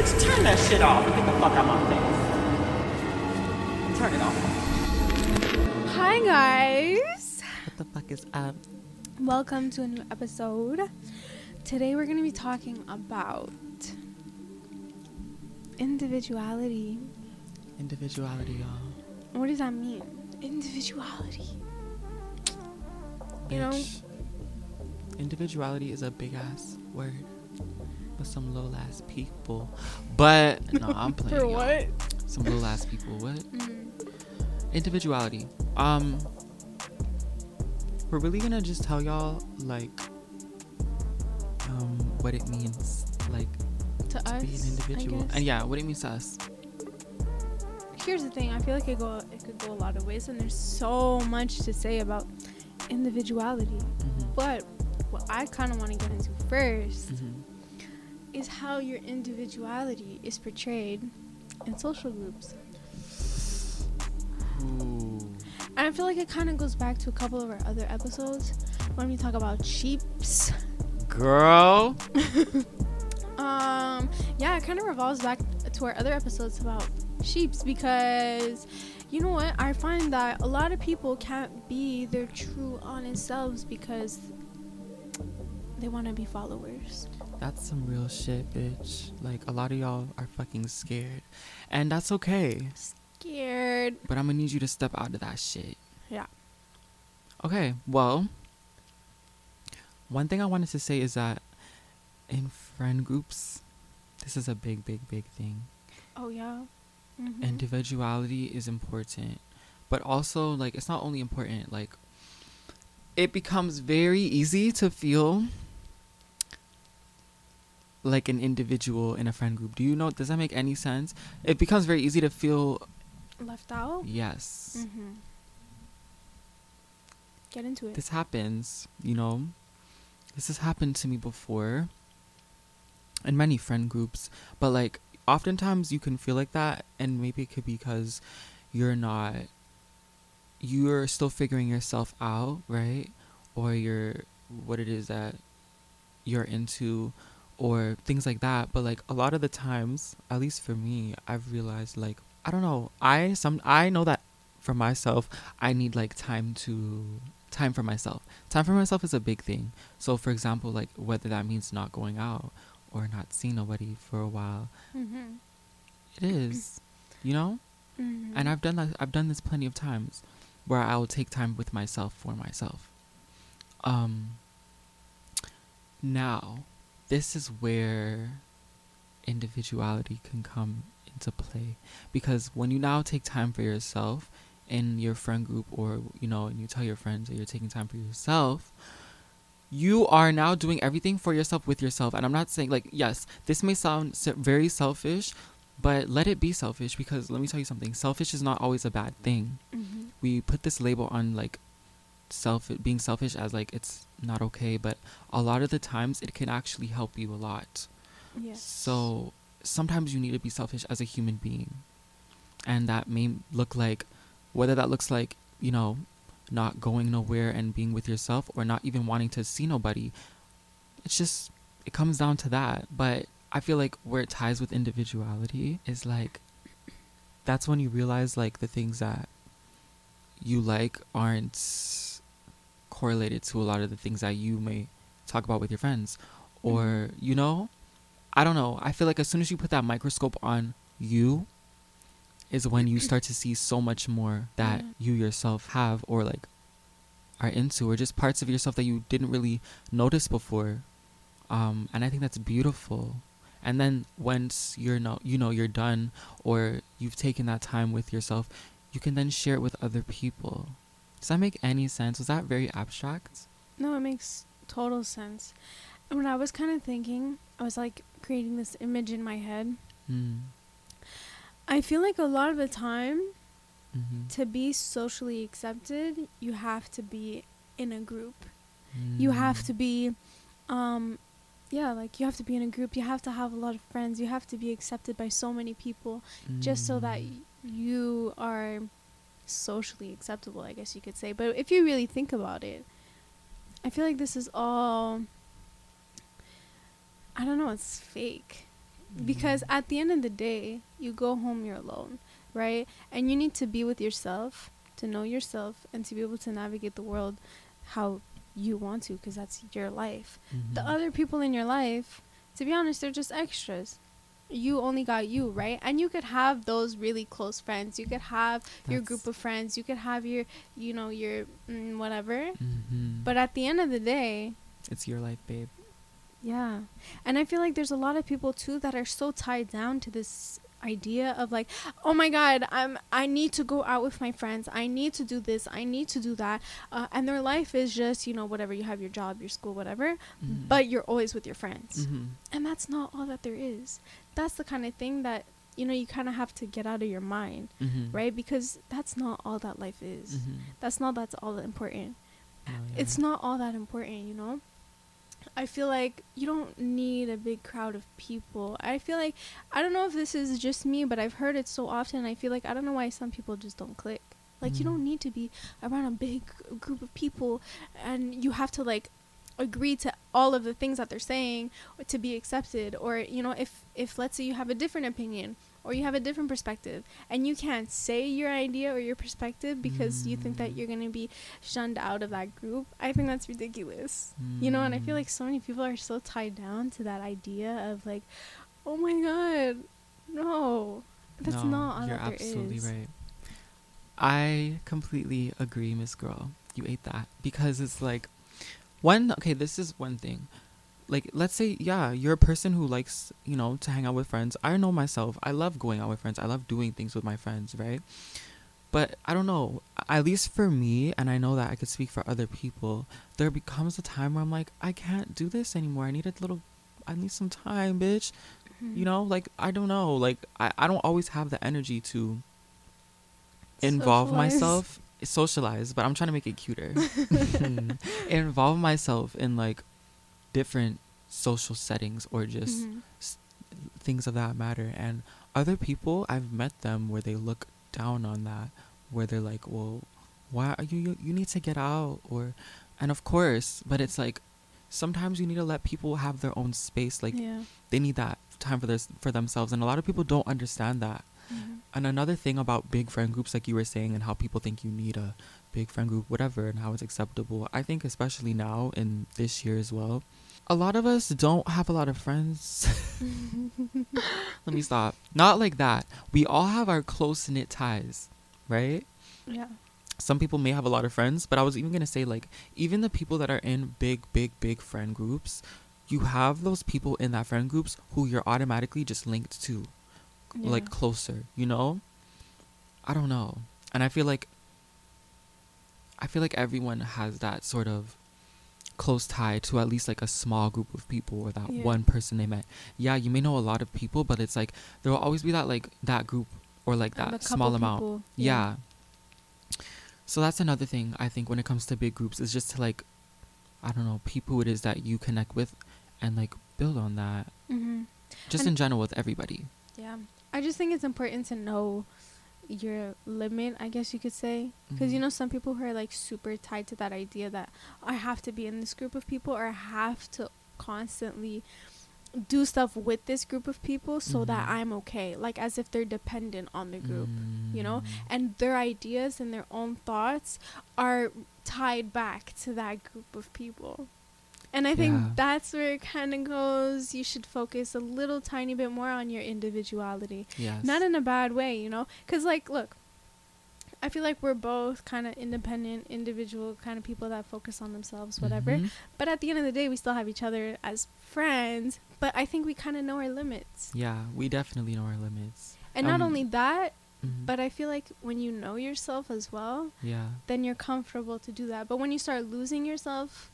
Bitch, turn that shit off and get the fuck out my face. Turn it off. Hi guys. What the fuck is up? Welcome to a new episode. Today we're going to be talking about individuality. Individuality, y'all. What does that mean? Individuality. You know? Individuality is a big ass word for some little ass people. But no, I'm playing. For y'all. what? Some little ass people. What? Mm. Individuality. Um we're really gonna just tell y'all like um what it means like To to us, be an individual. And yeah, what it means to us. Here's the thing. I feel like it go it could go a lot of ways, and there's so much to say about individuality. Mhm. But what I kind of want to get into 1st Mhm. Is how your individuality is portrayed in social groups. Ooh. And I feel like it kind of goes back to a couple of our other episodes when we talk about sheeps. Girl. Um, yeah, it kind of revolves back to our other episodes about sheeps because you know what? I find that a lot of people can't be their true, honest selves because they want to be followers. That's some real shit, bitch. Like a lot of y'all are fucking scared. And that's okay. Scared. But I'm gonna need you to step out of that shit. Yeah. Okay, well, one thing I wanted to say is that in friend groups, this is a big, big, big thing. Oh yeah. Mhm. Individuality is important, but also, like, it's not only important, like, it becomes very easy to feel like an individual in a friend group. Do you know? Does that make any sense? It becomes very easy to feel Left out. yes. Mm-hmm. Get into it. this happens, you know. This has happened to me before in many friend groups, but like oftentimes you can feel like that and maybe it could be because you're not you're still figuring yourself out, right? Or you're what it is that you're into or things like that, but like a lot of the times, at least for me, I've realized like I don't know, I some I know that for myself, I need like time to time for myself. Time for myself is a big thing. So for example, like whether that means not going out or not seeing nobody for a while, Mhm. it is, you know? Mhm. And I've done that I've done this plenty of times where I will take time with myself for myself. Um now, this is where individuality can come into play. Because when you now take time for yourself in your friend group or you know and you tell your friends that you're taking time for yourself you are now doing everything for yourself with yourself. And i'm not saying like yes this may sound very selfish but let it be selfish because let me tell you something. Selfish is not always a bad thing. Mhm. we put this label on like self being selfish as like it's not okay but a lot of the times it can actually help you a lot. Yes. so sometimes you need to be selfish as a human being. And that may look like whether that looks like you know not going nowhere and being with yourself or not even wanting to see nobody it's just it comes down to that. But i feel like where it ties with individuality is like that's when you realize like the things that you like aren't correlated to a lot of the things that you may talk about with your friends. Or you know i don't know. I feel like as soon as you put that microscope on you is when you start to see so much more that Yeah. you yourself have or like are into or just parts of yourself that you didn't really notice before. Um and i think that's beautiful. And then once you're no you know you're done or you've taken that time with yourself you can then share it with other people does that make any sense was that very abstract No, it makes total sense. And when I was kind of thinking, I was like creating this image in my head. mm. I feel like a lot of the time, mm-hmm. to be socially accepted, you have to be in a group. You have to be, um, yeah, like you have to be in a group. You have to have a lot of friends. You have to be accepted by so many people just so that Mm. y- you are socially acceptable, I guess you could say. But if you really think about it, I feel like this is all I don't know, it's fake. because at the end of the day you go home you're alone right and you need to be with yourself to know yourself and to be able to navigate the world how you want to because that's your life the Mhm. other people in your life to be honest they're just extras you only got you right and you could have those really close friends you could have your group of friends you could have your you know your mm, whatever Mhm. but at the end of the day it's your life, babe. yeah. And I feel like there's a lot of people too that are so tied down to this idea of like, oh my god, I'm I need to go out with my friends. I need to do this. I need to do that. Uh, and their life is just, you know, whatever you have your job, your school, whatever, Mhm. but you're always with your friends. Mhm. And that's not all that there is. That's the kind of thing that you know, you kind of have to get out of your mind, Mhm. right? Because that's not all that life is. Mhm. That's not that's all that important Oh, it's not all that important, you know? I feel like you don't need a big crowd of people. I feel like I don't know if this is just me, but I've heard it so often. I feel like I don't know why some people just don't click. Like you Mm. don't need to be around a big group of people and you have to like agree to all of the things that they're saying to be accepted or you know if if let's say you have a different opinion or you have a different perspective and you can't say your idea or your perspective because you think that Mm. you're going to be shunned out of that group i think that's ridiculous you know and i feel Mm. like so many people are so tied down to that idea of like oh my god no that's No, not all you're that there absolutely is. right. I completely agree, Miss Girl. You ate that because it's like one. Okay, this is one thing. Like, let's say, yeah, you're a person who likes, you know, to hang out with friends. I know myself. I love going out with friends. I love doing things with my friends, right? But I don't know. At least for me, and I know that I could speak for other people. There becomes a time where I'm like, I can't do this anymore. I need a little. I need some time, bitch Mhm. you know like i don't know like i, I don't always have the energy to involve Socialize. myself socialize but i'm trying to make it cuter involve myself in like different social settings or just Mhm. things of that matter and other people i've met them where they look down on that where they're like well why are you you, you need to get out or and of course but it's like sometimes you need to let people have their own space like yeah they need that time for this for themselves and a lot of people don't understand that. And another thing about big friend groups like you were saying and how people think you need a big friend group whatever and how it's acceptable i think especially now in this year as well a lot of us don't have a lot of friends. Let me stop. Not like that. We all have our close knit ties right? Yeah. Some people may have a lot of friends, but I was even gonna say like even the people that are in big, big, big friend groups, you have those people in that friend groups who you're automatically just linked to, like closer. You know, I don't know, and I feel like I feel like everyone has that sort of close tie to at least like a small group of people or that Yeah. one person they met. Yeah, you may know a lot of people, but it's like there will always be that like that group or like And that small amount. people, Yeah. So that's another thing I think when it comes to big groups is just to like, I don't know, people it is that you connect with, and like build on that. hmm Just And- in general with everybody. Yeah. I just think it's important to know your limit, I guess you could say. Because, you Mhm. know, some people who are like super tied to that idea that I have to be in this group of people or I have to constantly do stuff with this group of people so that Mhm. I'm okay. Like as if they're dependent on the group. you know? Mm. And their ideas and their own thoughts are tied back to that group of people. And I think Yeah. that's where it kind of goes. You should focus a little tiny bit more on your individuality. Yes. Not in a bad way, you know? Because, like, look, I feel like we're both kind of independent, individual kind of people that focus on themselves, whatever. Mhm. But at the end of the day, we still have each other as friends. But I think we kind of know our limits. Yeah, we definitely know our limits. And not Um, only that, Mhm. but I feel like when you know yourself as well, yeah, then you're comfortable to do that. But when you start losing yourself,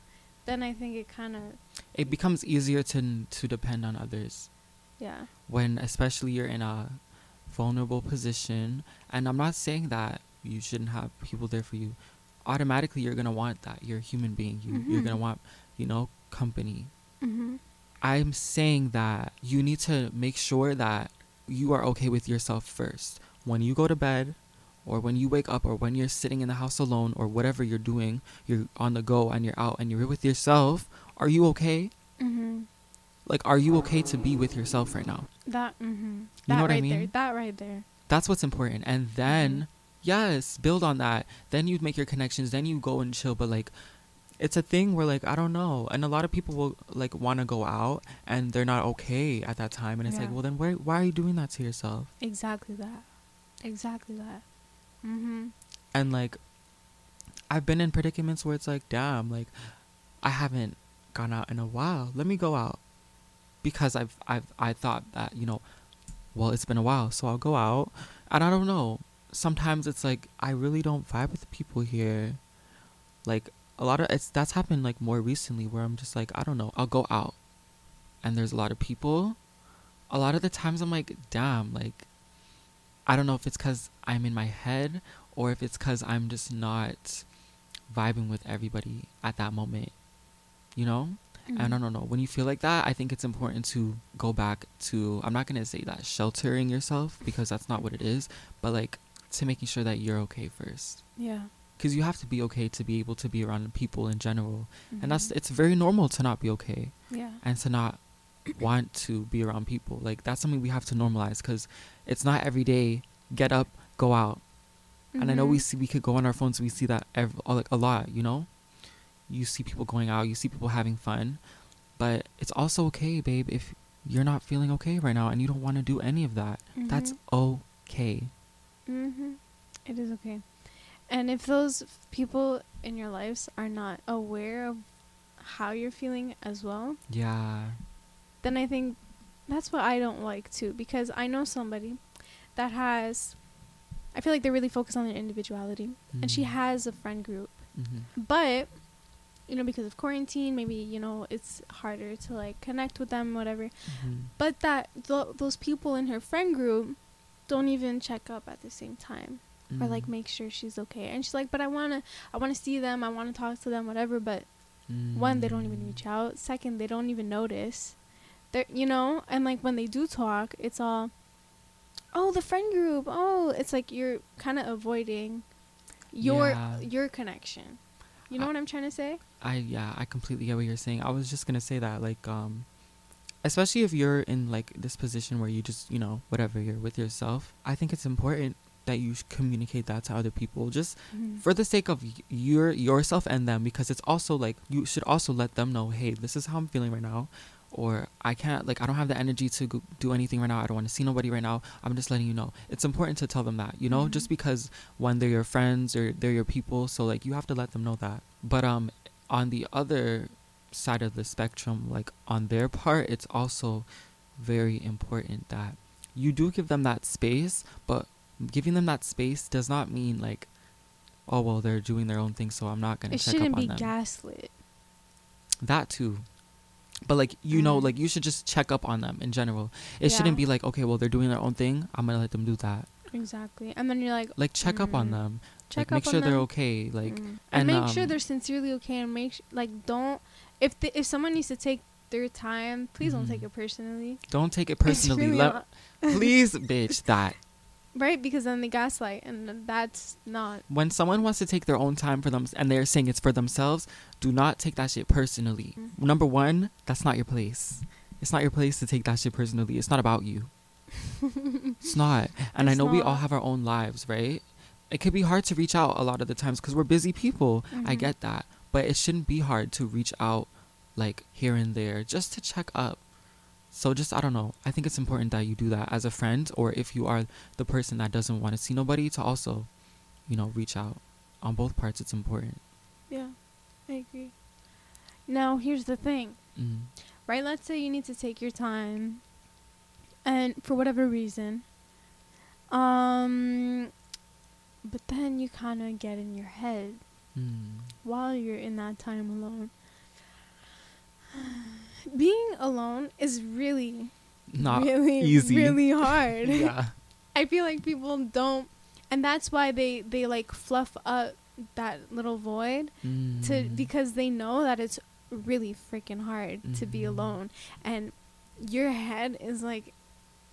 then I think it kind of, it becomes easier to to depend on others yeah. when, especially you're in a vulnerable position. And I'm not saying that you shouldn't have people there for you. Automatically, you're gonna want that. You're a human being. You you're gonna Mhm. want, you know, company. Mm-hmm. I'm saying that you need to make sure that you are okay with yourself first. When you go to bed, or when you wake up, or when you're sitting in the house alone, or whatever you're doing, you're on the go and you're out and you're with yourself. Are you okay? Mm-hmm. like are you okay to be with yourself right now That mm-hmm. know That what I right there. mean? That right there. that's what's important and then Mm-hmm. yes build on that then you make your connections then you go and chill but like it's a thing where like i don't know and a lot of people will like want to go out and they're not okay at that time and it's like well then why, why are you doing that to yourself Exactly that. Exactly that. Mm-hmm. and like i've been in predicaments where it's like damn like i haven't gone out in a while. Let me go out. Because i've i've i thought that you know well it's been a while so i'll go out. And i don't know. Sometimes it's like i really don't vibe with people here. Like a lot of it's that's happened like more recently where i'm just like i don't know. I'll go out. And there's a lot of people. A lot of the times i'm like damn like i don't know if it's because i'm in my head or if it's because i'm just not vibing with everybody at that moment you know Mm-hmm. and i don't know when you feel like that i think it's important to go back to i'm not going to say that sheltering yourself because that's not what it is but like to making sure that you're okay first Yeah. because you have to be okay to be able to be around people in general and that's Mhm. it's very normal to not be okay yeah. and to not want to be around people like that's something we have to normalize because it's not every day get up go out and i know we Mhm. see we could go on our phones we see that ev- like a lot you know you see people going out you see people having fun but it's also okay babe if you're not feeling okay right now and you don't want to do any of that that's Mhm. okay Mm-hmm. It is okay. And if those people in your lives are not aware of how you're feeling as well, yeah then I think that's what I don't like too. Because I know somebody that has, I feel like they're really focused on their individuality. And she Mhm. has a friend group. Mhm. But, you know, because of quarantine, maybe, you know, it's harder to like connect with them, whatever. Mhm. But that th- those people in her friend group don't even check up at the same time or like Mhm. make sure she's okay. And she's like, "But I want to I want to see them. I want to talk to them, whatever." But one, they don't even Mm. reach out. Second, they don't even notice. They're, you know, and like when they do talk, it's all Oh, the friend group. Oh, it's like you're kind of avoiding your Yeah. your connection. You know I- what I'm trying to say? I yeah, I completely get what you're saying. I was just gonna say that, like, um, especially if you're in like this position where you just, you know, whatever you're with yourself. I think it's important that you communicate that to other people, just Mhm. for the sake of your yourself and them, because it's also like you should also let them know, hey, this is how I'm feeling right now, or I can't like I don't have the energy to go do anything right now. I don't want to see nobody right now. I'm just letting you know. It's important to tell them that, you know, Mhm. just because when they're your friends or they're your people, so like you have to let them know that. But um, on the other side of the spectrum, like on their part, it's also very important that you do give them that space, but giving them that space does not mean like, oh well, they're doing their own thing, so I'm not gonna It check shouldn't up on be gaslit. that too. But like you know, Mm. like you should just check up on them in general. It shouldn't be like, okay, well they're doing their own thing. I'm gonna let them do that. Exactly. And then you're like, Like check up on Mm. them. check like make sure they're them. okay. Like Mm. and, and, make sure um, they're sincerely okay and make sh- like don't if the, if someone needs to take their time please don't take Mhm. it personally don't take it personally. really Let, please, bitch, that. Right because then they gaslight and that's not When someone wants to take their own time for them and they're saying it's for themselves, do not take that shit personally. Mhm. Number one, that's not your place. It's not your place to take that shit personally. It's not about you. It's not. And I It's know we all have our own lives, right? It could be hard to reach out a lot of the times because we're busy people. I Mhm. get that. But it shouldn't be hard to reach out like here and there just to check up. So just I don't know. I think it's important that you do that as a friend or if you are the person that doesn't want to see nobody to also, you know, reach out. On both parts it's important. yeah i agree now here's the thing Mm. right let's say you need to take your time and for whatever reason um but then you kind of get in your head Mm. while you're in that time alone being alone is really Not really easy. really hard yeah. i feel like people don't and that's why they they like fluff up that little void to Mm. because they know that it's really freaking hard to be Mhm. alone and your head is like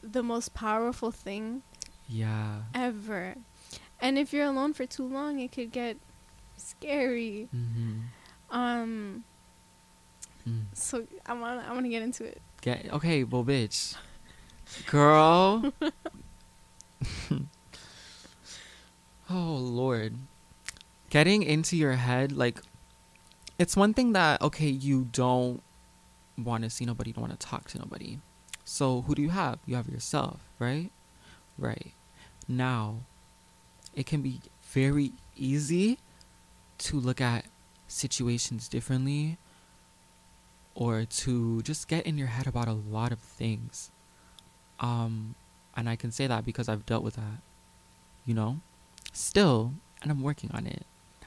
the most powerful thing yeah. ever and if you're alone for too long it could get scary Mm-hmm. um Mm. so i want i want to get into it Get okay, well, bitch, girl. oh Lord, getting into your head like it's one thing that okay you don't want to see nobody, you don't want to talk to nobody. So who do you have? You have yourself, right? Right. Now, it can be very easy to look at situations differently or to just get in your head about a lot of things. Um, and I can say that because I've dealt with that, you know? Still, and I'm working on it.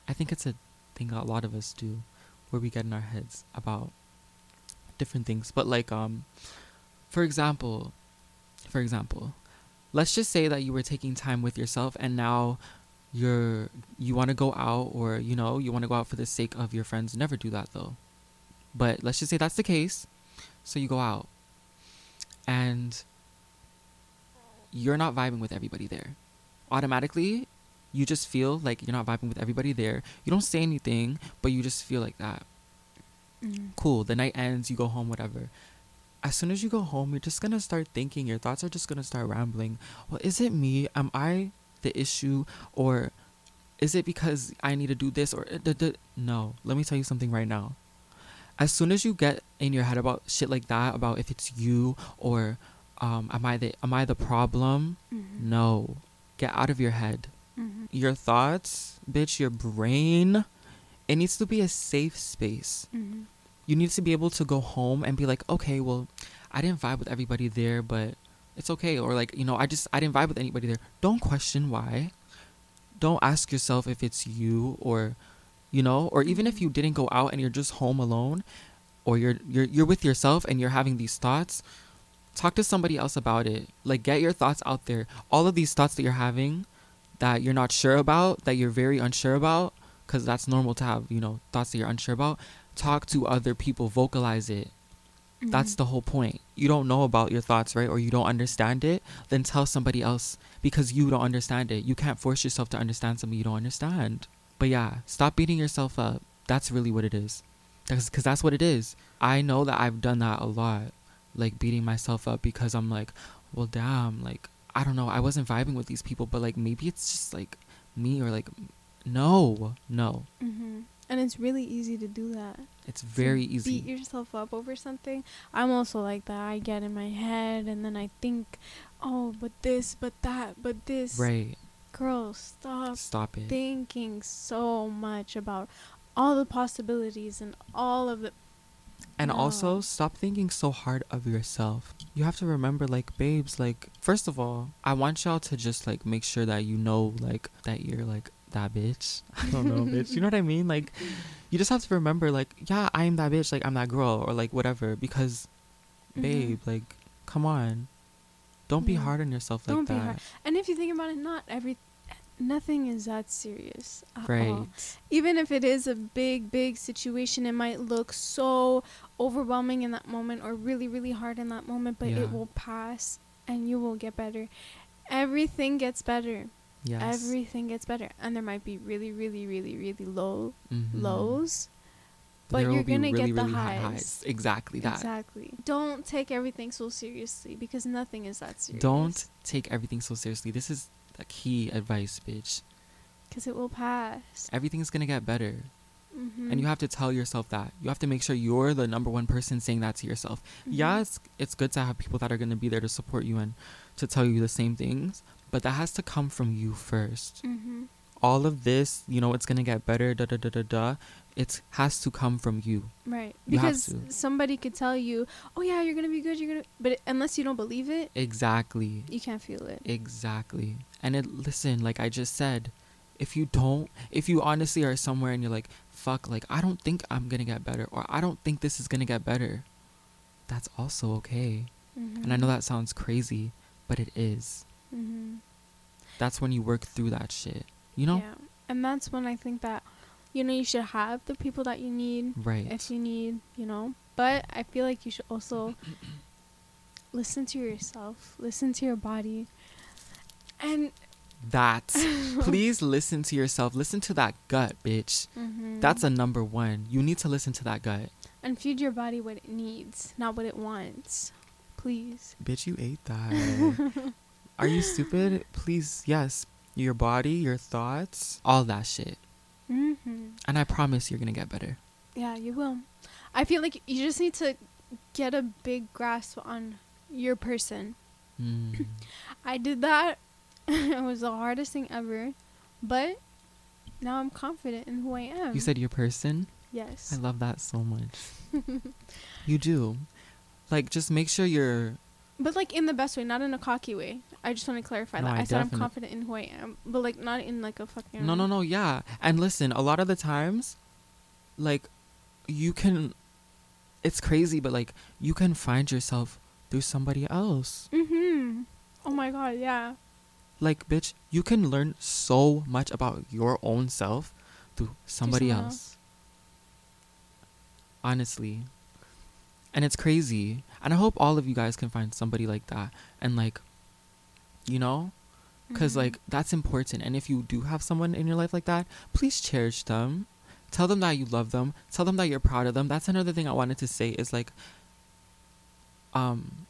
I think it's a thing a lot of us do where we get in our heads about different things. But like um for example, for example, let's just say that you were taking time with yourself and now you're you want to go out or you know, you want to go out for the sake of your friends. Never do that though. But let's just say that's the case. So you go out and you're not vibing with everybody there. Automatically, you just feel like you're not vibing with everybody there. You don't say anything, but you just feel like that. Mm. Cool. The night ends, you go home, whatever. As soon as you go home, you're just gonna start thinking. Your thoughts are just gonna start rambling. Well, is it me? Am I the issue, or is it because I need to do this or uh, no? Let me tell you something right now. As soon as you get in your head about shit like that, about if it's you or um, am I the am I the problem? Mhm. No, get out of your head Mhm. your thoughts, bitch, your brain, it needs to be a safe space. Mhm. You need to be able to go home and be like, okay, well, I didn't vibe with everybody there, but it's okay. Or like, you know, I just I didn't vibe with anybody there. Don't question why. Don't ask yourself if it's you or you know, or even if you didn't go out and you're just home alone or you're you're you're with yourself and you're having these thoughts, talk to somebody else about it. Like get your thoughts out there. All of these thoughts that you're having that you're not sure about, that you're very unsure about, because that's normal to have, you know, thoughts that you're unsure about. Talk to other people, vocalize it. That's Mhm. the whole point. You don't know about your thoughts, right? Or you don't understand it, then tell somebody else because you don't understand it. You can't force yourself to understand something you don't understand. But yeah, stop beating yourself up. That's really what it is. Because that's what it is. I know that I've done that a lot. Like beating myself up because I'm like, well, damn, like, I don't know. I wasn't vibing with these people, but like maybe it's just like me or like, no, no. Mhm. And it's really easy to do that. It's to very easy. Beat yourself up over something. I'm also like that. I get in my head and then I think, oh, but this, but that, but this. right. Girl, stop Stop it. thinking so much about all the possibilities and all of the. And also, stop thinking so hard of yourself. You have to remember, like, babes, like, first of all, I want y'all to just, like, make sure that you know, like, that you're, like, that bitch. I don't know, bitch. You know what I mean? Like, you just have to remember, like, yeah, I'm that bitch. Like, I'm that girl, or, like, whatever. Because, Mhm. babe, like, come on. Don't be hard on yourself like Don't be that. And if you think about it, not every, nothing is that serious. At Right. All. Even if it is a big, big situation, it might look so overwhelming in that moment or really, really hard in that moment, but Yeah. it will pass and you will get better. Everything gets better. Yes. Everything gets better. And there might be really, really, really, really low Mhm. lows. but There you're gonna get really, the really high highs. Exactly that. Exactly. Don't take everything so seriously because nothing is that serious. Don't take everything so seriously. This is the key advice, bitch. Because it will pass. Everything's gonna get better. Mm-hmm. and you have to tell yourself that you have to make sure you're the number one person saying that to yourself yeah Mhm. it's, it's good to have people that are going to be there to support you and to tell you the same things but that has to come from you first Mm-hmm. all of this you know it's going to get better da da da da da it has to come from you Right. You because somebody could tell you, "Oh yeah, you're gonna be good. You're gonna," but it, unless you don't believe it, exactly you can't feel it. exactly and it listen like i just said if you don't if you honestly are somewhere and you're like fuck like i don't think i'm going to get better or i don't think this is going to get better that's also okay And I know that sounds crazy, but it is. Mm-hmm. That's when you work through that shit. You know? Yeah. And that's when I think that, you know, you should have the people that you need Right. if you need, you know. But I feel like you should also listen to yourself, listen to your body, and That. Please listen to yourself. Listen to that gut, bitch. Mhm. That's a number one. You need to listen to that gut. And feed your body what it needs, not what it wants. Please. Bitch, you ate that. Are you stupid? Please, yes. Your body, your thoughts, all that shit. Mm-hmm. And I promise you're gonna get better. Yeah, you will. I feel like you just need to get a big grasp on your person. Mm. I did that. it was the hardest thing ever. But now I'm confident in who I am. You said your person? yes. I love that so much. you do. Like, just make sure you're. But like in the best way, not in a cocky way. I just want to clarify No, that. I I, said I'm confident in who I am, but like not in like a fucking No, no, no, yeah. And listen, a lot of the times, like, you can. It's crazy, but like, you can find yourself through somebody else. Mm-hmm. Oh my god, yeah. Like, bitch, you can learn so much about your own self through somebody someone else. Honestly. And it's crazy. And I hope all of you guys can find somebody like that. And, like, you know? Because, Mhm. like, that's important. And if you do have someone in your life like that, please cherish them. Tell them that you love them. Tell them that you're proud of them. That's another thing I wanted to say is, like, um,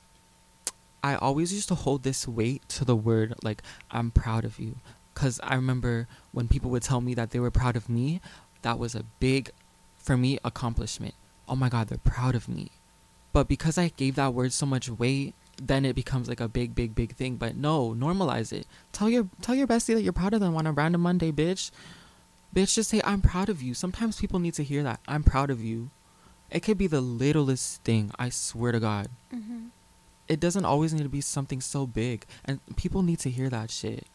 I always used to hold this weight to the word, like, I'm proud of you. Because I remember when people would tell me that they were proud of me, that was a big, for me, accomplishment. Oh my God, they're proud of me. But because I gave that word so much weight, then it becomes like a big, big, big thing. But no, normalize it. Tell your tell your bestie that you're proud of them on a random Monday, bitch. Bitch, just say I'm proud of you. Sometimes people need to hear that. I'm proud of you. It could be the littlest thing. I swear to God. Mhm. It doesn't always need to be something so big, and people need to hear that shit.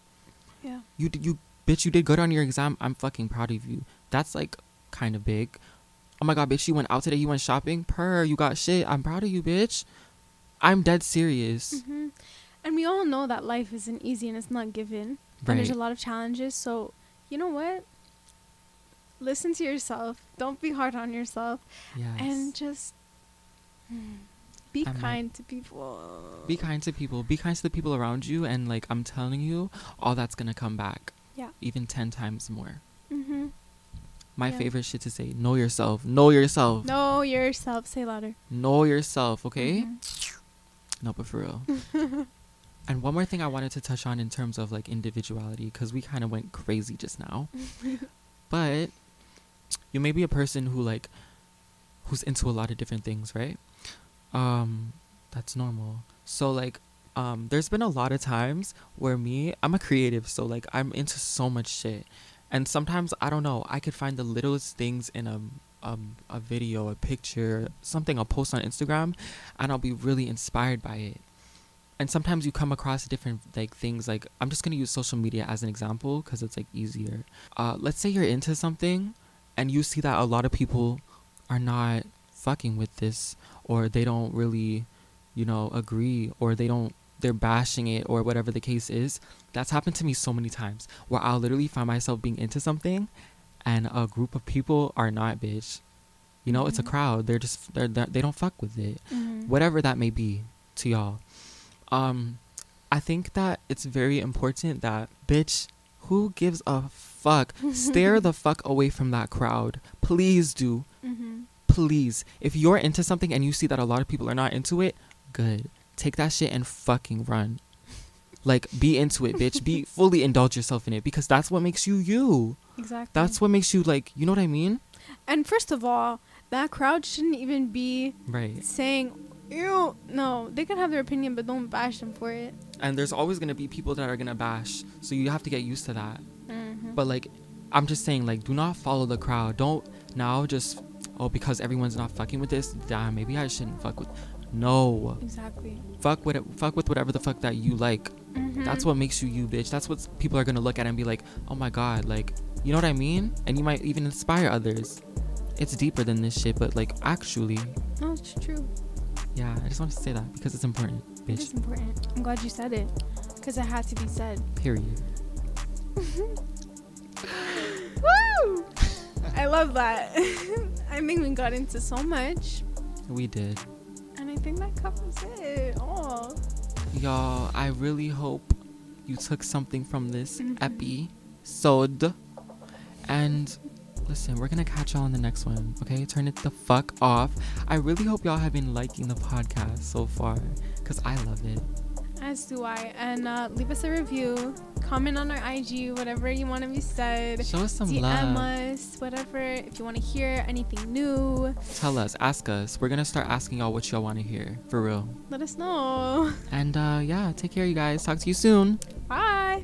Yeah. You you bitch. You did good on your exam. I'm fucking proud of you. That's like kind of big. Oh my god, bitch! You went out today. You went shopping. Per, you got shit. I'm proud of you, bitch. I'm dead serious. Mhm. And we all know that life isn't easy and it's not given. And there's a lot of challenges. So, you know what? Listen to yourself. Don't be hard on yourself. Yes. And just mm, be I might- kind to people. Be kind to people. Be kind to the people around you, and like I'm telling you, all that's gonna come back. Yeah. Even ten times more. Mm-hmm. My Yeah. favorite shit to say: Know yourself. Know yourself. Know yourself. Say louder. Know yourself. Okay. Mhm. No, but for real. and one more thing I wanted to touch on in terms of like individuality, because we kind of went crazy just now. but you may be a person who like who's into a lot of different things, right? Um, that's normal. So like, um, there's been a lot of times where me, I'm a creative, so like I'm into so much shit, and sometimes I don't know, I could find the littlest things in a um, a video, a picture, something I'll post on Instagram, and I'll be really inspired by it. And sometimes you come across different like things. Like I'm just gonna use social media as an example because it's like easier. Uh, let's say you're into something, and you see that a lot of people are not fucking with this, or they don't really, you know, agree, or they don't. They're bashing it, or whatever the case is. That's happened to me so many times where I'll literally find myself being into something, and a group of people are not, bitch. You know, it's a Mhm. crowd. They're just they're, they're they don't fuck with it Mhm. whatever that may be to y'all. Um, I think that it's very important that bitch, who gives a fuck? Stare the fuck away from that crowd. Please do. Mhm. Please. If you're into something and you see that a lot of people are not into it, good. Take that shit and fucking run. Like be into it, bitch. Be fully indulge yourself in it because that's what makes you you. Exactly. That's what makes you like, you know what I mean? And first of all, that crowd shouldn't even be Right. saying, "Ew." No, they can have their opinion, but don't bash them for it. And there's always going to be people that are going to bash. So you have to get used to that. Mhm. But like, I'm just saying, like, do not follow the crowd. Don't now just oh because everyone's not fucking with this. Damn, maybe I shouldn't fuck with. No, exactly. fuck with it. Fuck with whatever the fuck that you like. Mhm. That's what makes you you, bitch. That's what people are gonna look at and be like, oh my god, like, you know what I mean? And you might even inspire others. It's deeper than this shit, but like, actually, No, it's true. yeah. I just want to say that because it's important, bitch. It is important. I'm glad you said it, because it had to be said. Period. Woo! I love that. I think we got into so much, We did. I think that covers it all. Y'all, I really hope you took something from this Mhm. episode. And listen, we're gonna catch y'all on the next one. Okay, turn it the fuck off. I really hope y'all have been liking the podcast so far, cause I love it. As do I. And uh, leave us a review. Comment on our IG, whatever you want to be said. Show us some DM love. us, whatever. If you want to hear anything new, Tell us, ask us. We're gonna start asking y'all what y'all want to hear, for real. let us know. And uh, yeah, take care, you guys. Talk to you soon. Bye.